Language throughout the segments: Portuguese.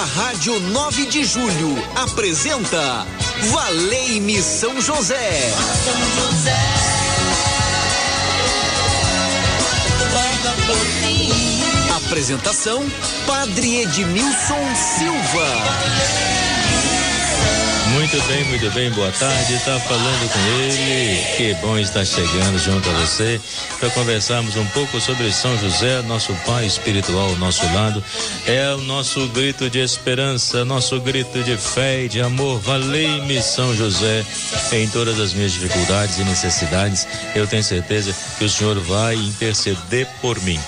A Rádio 9 de Julho apresenta Valei-me São José. São José. Apresentação Padre Edmilson Silva. Muito bem, muito bem, boa tarde. Está falando com ele. Que bom estar chegando junto a você para conversarmos um pouco sobre São José, nosso Pai espiritual nosso lado. É o nosso grito de esperança, nosso grito de fé e de amor. Valei-me, São José, em todas as minhas dificuldades e necessidades. Eu tenho certeza que o Senhor vai interceder por mim.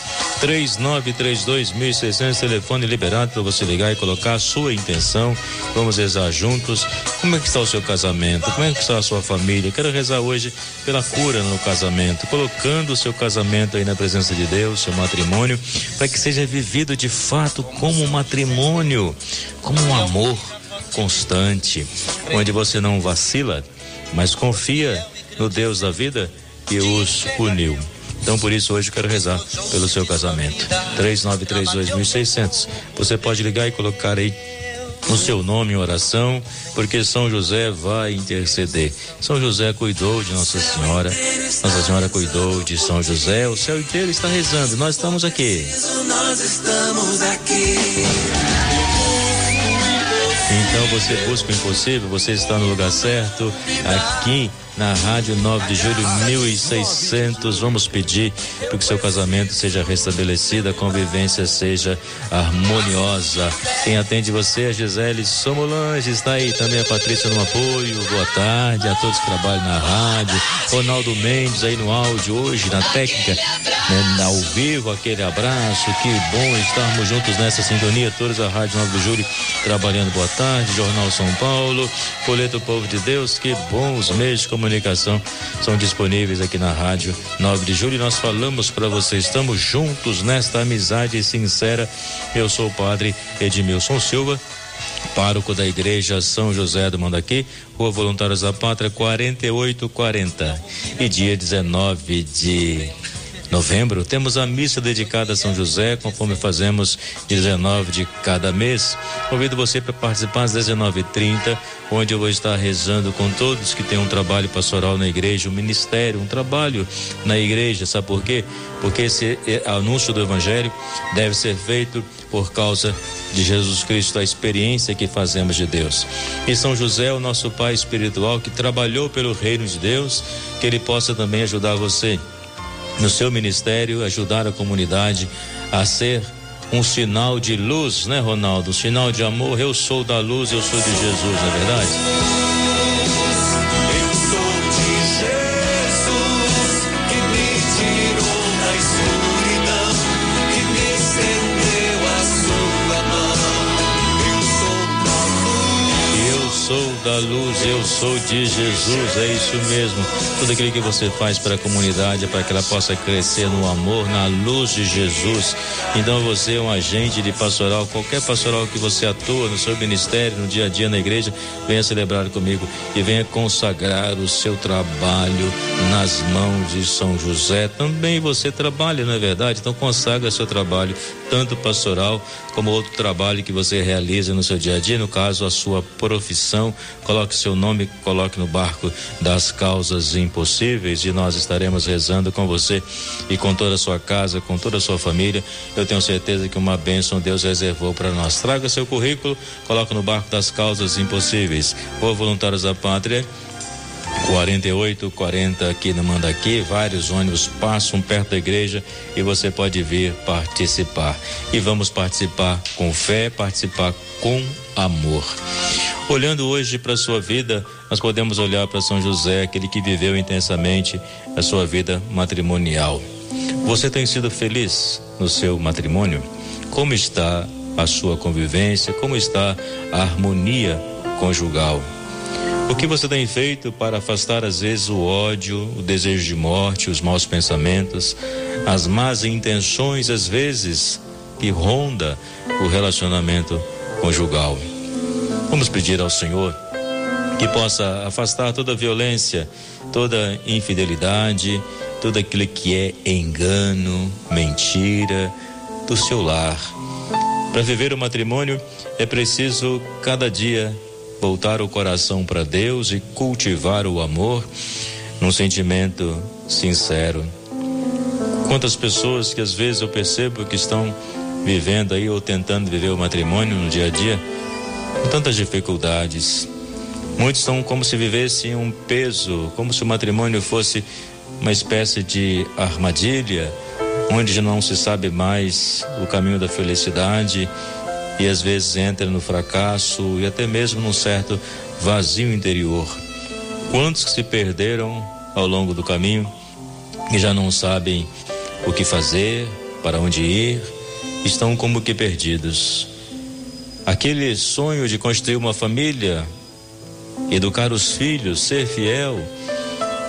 3932.600, telefone liberado para você ligar e colocar a sua intenção. Vamos rezar juntos. Como é que está o seu casamento? Como é que está a sua família? Quero rezar hoje pela cura no casamento, colocando o seu casamento aí na presença de Deus, seu matrimônio, para que seja vivido de fato como um matrimônio, como um amor constante, onde você não vacila, mas confia no Deus da vida que os uniu. Então, por isso, hoje eu quero rezar pelo seu casamento. 3932.600. Você pode ligar e colocar aí o seu nome em oração, porque São José vai interceder. São José cuidou de Nossa Senhora, Nossa Senhora cuidou de São José, o céu inteiro está rezando. Nós estamos aqui. Nós estamos aqui. Então você busca o impossível, você está no lugar certo, aqui na Rádio 9 de Julho 1600. Vamos pedir para que seu casamento seja restabelecido, a convivência seja harmoniosa. Quem atende você é Gisele Somolange, está aí também a Patrícia no apoio. Boa tarde a todos que trabalham na rádio. Ronaldo Mendes aí no áudio hoje, na técnica, né, ao vivo, aquele abraço. Que bom estarmos juntos nessa sintonia. Todos a Rádio 9 de Julho trabalhando. Boa tarde, Jornal São Paulo, Folheto Povo de Deus. Que bom os comunicação são disponíveis aqui na Rádio 9 de Julho. E nós falamos para vocês, estamos juntos nesta amizade sincera. Eu sou o padre Edmilson Silva pároco da Igreja São José do Mandaqui, Rua Voluntários da Pátria, 4840. E dia 19 de novembro, temos a missa dedicada a São José, conforme fazemos 19 de cada mês. Convido você para participar às 19h30, onde eu vou estar rezando com todos que têm um trabalho pastoral na igreja, um ministério, um trabalho na igreja. Sabe por quê? Porque esse eh, anúncio do Evangelho deve ser feito por causa de Jesus Cristo, a experiência que fazemos de Deus. E São José, o nosso Pai espiritual, que trabalhou pelo reino de Deus, que ele possa também ajudar você no seu ministério, ajudar a comunidade a ser um sinal de luz, né, Ronaldo? Um sinal de amor. Eu sou da luz, eu sou de Jesus, não é verdade? Da luz, eu sou de Jesus, é isso mesmo. Tudo aquilo que você faz para a comunidade, para que ela possa crescer no amor, na luz de Jesus. Então você é um agente de pastoral, qualquer pastoral que você atua no seu ministério, no dia a dia na igreja, venha celebrar comigo e venha consagrar o seu trabalho nas mãos de São José. Também você trabalha, não é verdade? Então consagra seu trabalho, tanto pastoral como outro trabalho que você realiza no seu dia a dia, no caso a sua profissão coloque seu nome, coloque no barco das causas impossíveis e nós estaremos rezando com você e com toda a sua casa, com toda a sua família. Eu tenho certeza que uma bênção Deus reservou para nós. Traga seu currículo, coloque no barco das causas impossíveis. Ou Voluntários da Pátria. 48, 40 aqui no Mandaqui, vários ônibus passam perto da igreja e você pode vir participar. E vamos participar com fé, participar com amor. Olhando hoje para a sua vida, nós podemos olhar para São José, aquele que viveu intensamente a sua vida matrimonial. Você tem sido feliz no seu matrimônio? Como está a sua convivência? Como está a harmonia conjugal? O que você tem feito para afastar às vezes o ódio, o desejo de morte, os maus pensamentos, as más intenções às vezes que ronda o relacionamento conjugal? Vamos pedir ao Senhor que possa afastar toda violência, toda infidelidade, tudo aquilo que é engano, mentira do seu lar. Para viver o matrimônio é preciso cada dia voltar o coração para Deus e cultivar o amor num sentimento sincero. Quantas pessoas que às vezes eu percebo que estão vivendo aí ou tentando viver o matrimônio no dia a dia com tantas dificuldades. Muitos estão como se vivessem um peso, como se o matrimônio fosse uma espécie de armadilha, onde não se sabe mais o caminho da felicidade e às vezes entra no fracasso e até mesmo num certo vazio interior. Quantos que se perderam ao longo do caminho e já não sabem o que fazer, para onde ir, estão como que perdidos. Aquele sonho de construir uma família, educar os filhos, ser fiel,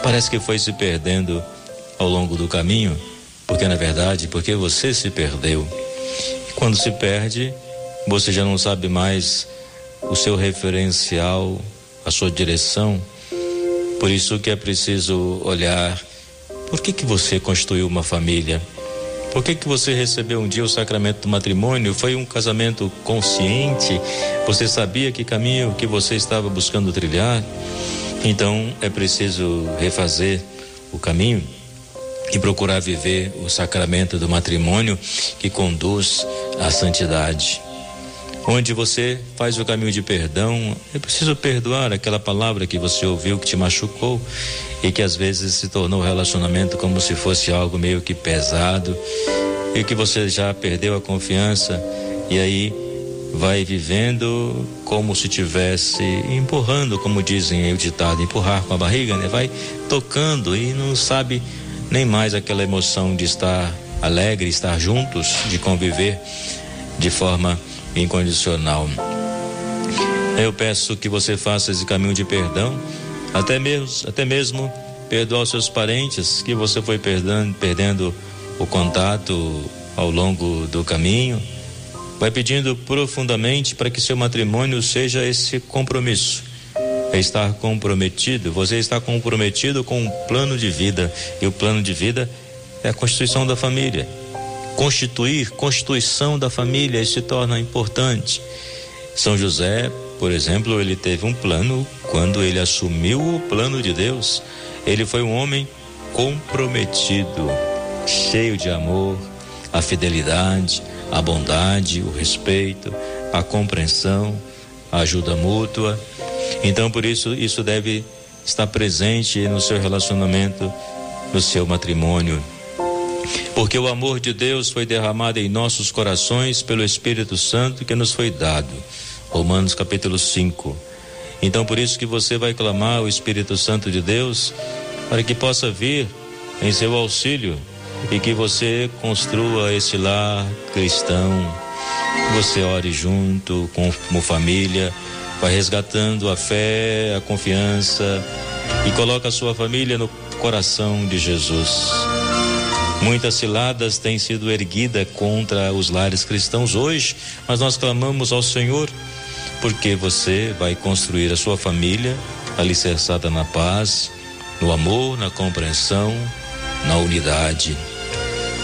parece que foi se perdendo ao longo do caminho, porque na verdade, porque você se perdeu. Quando se perde, você já não sabe mais o seu referencial, a sua direção. Por isso que é preciso olhar por que que você construiu uma família? Por que que você recebeu um dia o sacramento do matrimônio? Foi um casamento consciente? Você sabia que caminho que você estava buscando trilhar? Então é preciso refazer o caminho e procurar viver o sacramento do matrimônio que conduz à santidade onde você faz o caminho de perdão. É preciso perdoar aquela palavra que você ouviu que te machucou e que às vezes se tornou o relacionamento como se fosse algo meio que pesado e que você já perdeu a confiança e aí vai vivendo como se tivesse empurrando, como dizem aí o ditado, empurrar com a barriga, né? Vai tocando e não sabe nem mais aquela emoção de estar alegre, estar juntos, de conviver de forma incondicional. Eu peço que você faça esse caminho de perdão, até mesmo, até mesmo perdoar os seus parentes que você foi perdendo, perdendo o contato ao longo do caminho. Vai pedindo profundamente para que seu matrimônio seja esse compromisso. É estar comprometido, você está comprometido com um plano de vida, e o plano de vida é a constituição da família constituir, constituição da família se torna importante. São José, por exemplo, ele teve um plano quando ele assumiu o plano de Deus. Ele foi um homem comprometido, cheio de amor, a fidelidade, a bondade, o respeito, a compreensão, a ajuda mútua. Então, por isso, isso deve estar presente no seu relacionamento, no seu matrimônio porque o amor de Deus foi derramado em nossos corações pelo Espírito Santo que nos foi dado. Romanos capítulo 5. Então por isso que você vai clamar o Espírito Santo de Deus para que possa vir em seu auxílio e que você construa esse lar cristão. Você ore junto como família, vai resgatando a fé, a confiança e coloca a sua família no coração de Jesus. Muitas ciladas têm sido erguidas contra os lares cristãos hoje, mas nós clamamos ao Senhor, porque você vai construir a sua família alicerçada na paz, no amor, na compreensão, na unidade.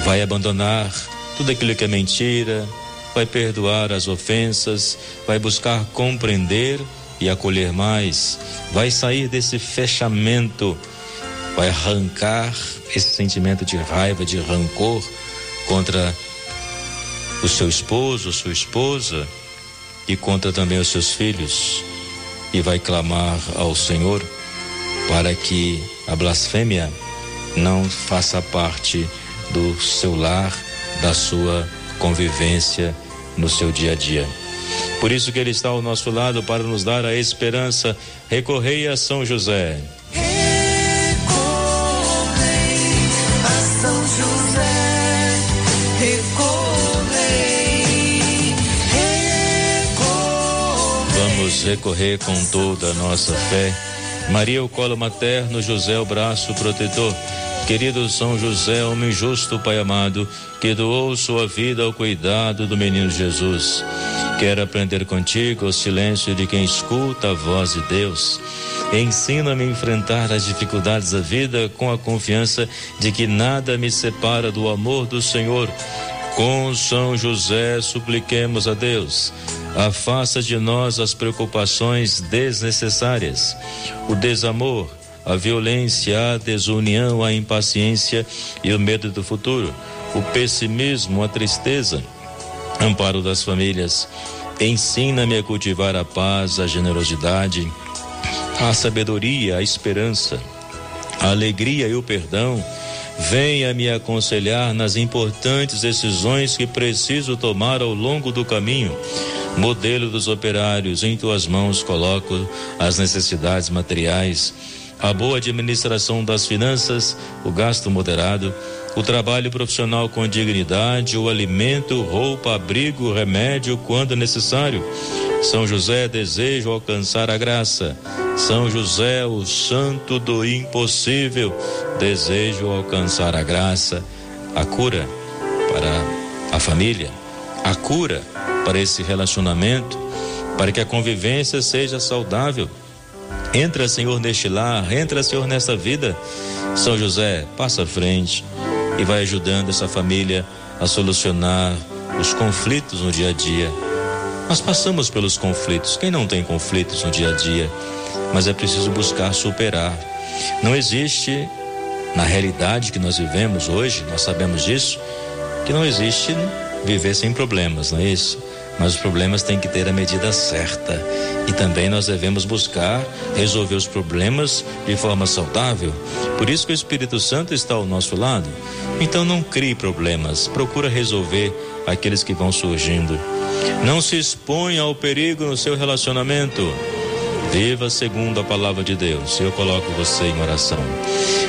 Vai abandonar tudo aquilo que é mentira, vai perdoar as ofensas, vai buscar compreender e acolher mais, vai sair desse fechamento, vai arrancar esse sentimento de raiva, de rancor contra o seu esposo, sua esposa e contra também os seus filhos e vai clamar ao Senhor para que a blasfêmia não faça parte do seu lar, da sua convivência no seu dia a dia. Por isso que ele está ao nosso lado para nos dar a esperança. Recorrei a São José. Recorrer com toda a nossa fé. Maria, o colo materno, José, o braço protetor. Querido São José, homem justo, Pai amado, que doou sua vida ao cuidado do menino Jesus. Quero aprender contigo o silêncio de quem escuta a voz de Deus. Ensina-me a enfrentar as dificuldades da vida com a confiança de que nada me separa do amor do Senhor Com São José, supliquemos a Deus. Afasta de nós as preocupações desnecessárias, o desamor, a violência, a desunião, a impaciência e o medo do futuro, o pessimismo, a tristeza. Amparo das famílias. Ensina-me a cultivar a paz, a generosidade, a sabedoria, a esperança, a alegria e o perdão Venha me aconselhar nas importantes decisões que preciso tomar ao longo do caminho. Modelo dos operários, em tuas mãos coloco as necessidades materiais, a boa administração das finanças, o gasto moderado, o trabalho profissional com dignidade, o alimento, roupa, abrigo, remédio quando necessário. São José deseja alcançar a graça. São José, o santo do impossível, desejo alcançar a graça, a cura para a família, a cura para esse relacionamento, para que a convivência seja saudável. Entra, Senhor, neste lar, entra, Senhor, nessa vida. São José, passa à frente e vai ajudando essa família a solucionar os conflitos no dia a dia. Nós passamos pelos conflitos. Quem não tem conflitos no dia a dia? Mas é preciso buscar superar. Não existe na realidade que nós vivemos hoje, nós sabemos disso, que não existe viver sem problemas, não é isso? Mas os problemas têm que ter a medida certa. E também nós devemos buscar resolver os problemas de forma saudável. Por isso que o Espírito Santo está ao nosso lado. Então não crie problemas, procura resolver aqueles que vão surgindo. Não se exponha ao perigo no seu relacionamento. Viva segundo a palavra de Deus. Eu coloco você em oração.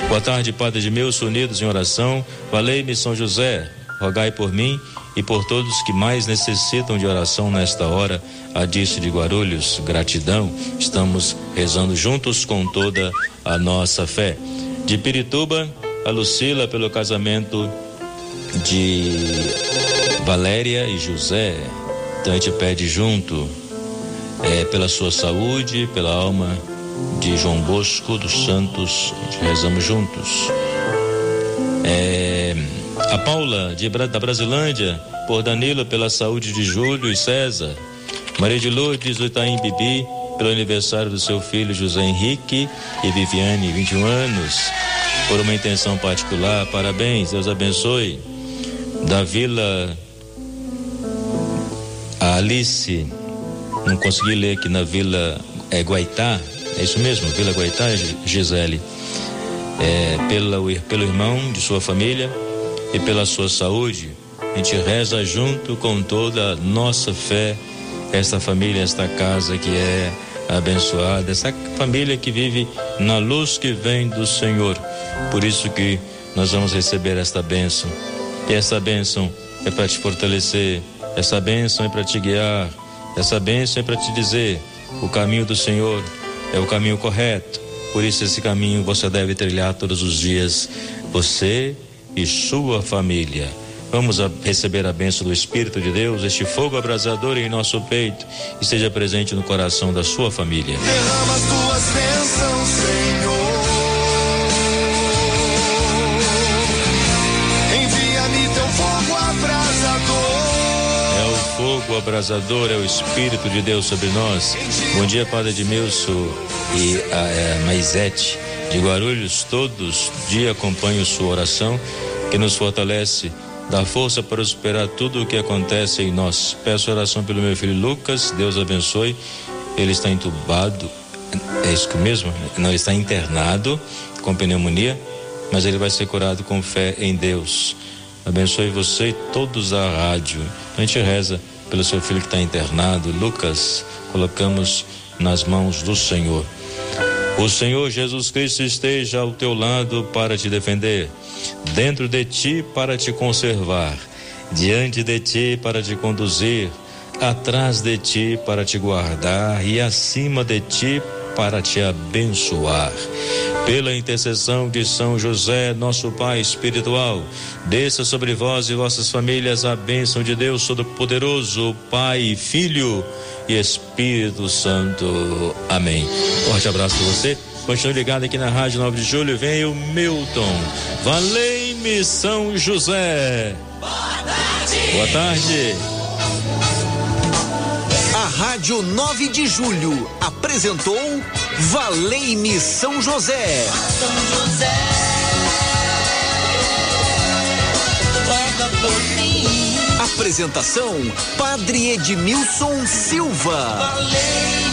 Boa tarde, Padre de meus unidos em oração. Valei-me São José, rogai por mim e por todos que mais necessitam de oração nesta hora. A disse de Guarulhos, gratidão. Estamos rezando juntos com toda a nossa fé. De Pirituba, a Lucila pelo casamento de Valéria e José. Então a gente pede junto é, pela sua saúde, pela alma de João Bosco dos Santos, rezamos juntos. É, a Paula de, da Brasilândia, por Danilo, pela saúde de Júlio e César. Maria de Lourdes do Itaim Bibi, pelo aniversário do seu filho José Henrique e Viviane, 21 anos, por uma intenção particular. Parabéns, Deus abençoe. Da Vila Alice não consegui ler aqui na Vila é, Guaitá, é isso mesmo, Vila Guaitá, Gisele. É, pela, pelo irmão de sua família e pela sua saúde, a gente reza junto com toda a nossa fé, esta família, esta casa que é abençoada, essa família que vive na luz que vem do Senhor. Por isso que nós vamos receber esta bênção. E essa bênção é para te fortalecer, essa bênção é para te guiar, essa bênção é para te dizer: o caminho do Senhor é o caminho correto. Por isso, esse caminho você deve trilhar todos os dias, você e sua família. Vamos a receber a bênção do Espírito de Deus, este fogo abrasador em nosso peito, esteja presente no coração da sua família. Derrama tuas bênçãos, Senhor. Fogo abrasador é o Espírito de Deus sobre nós. Bom dia, Padre Edmilson e a, a Maisete de Guarulhos. Todos dia acompanho sua oração que nos fortalece, dá força para superar tudo o que acontece em nós. Peço oração pelo meu filho Lucas, Deus abençoe. Ele está entubado, é isso mesmo? Não, está internado com pneumonia, mas ele vai ser curado com fé em Deus. Abençoe você e todos da rádio. A gente reza pelo seu filho que está internado, Lucas, colocamos nas mãos do Senhor. O Senhor Jesus Cristo esteja ao teu lado para te defender, dentro de ti para te conservar, diante de ti para te conduzir, atrás de ti para te guardar e acima de ti para te abençoar pela intercessão de São José, nosso Pai espiritual, desça sobre vós e vossas famílias a bênção de Deus Todo-Poderoso, Pai, Filho e Espírito Santo. Amém. Forte abraço para você. Continue ligado aqui na Rádio 9 de Julho. Vem o Milton. Valei-me São José. Boa tarde. Boa tarde. A Rádio 9 de Julho apresentou Valei-me São José. São José. Apresentação: Padre Edmilson Silva. Valei-me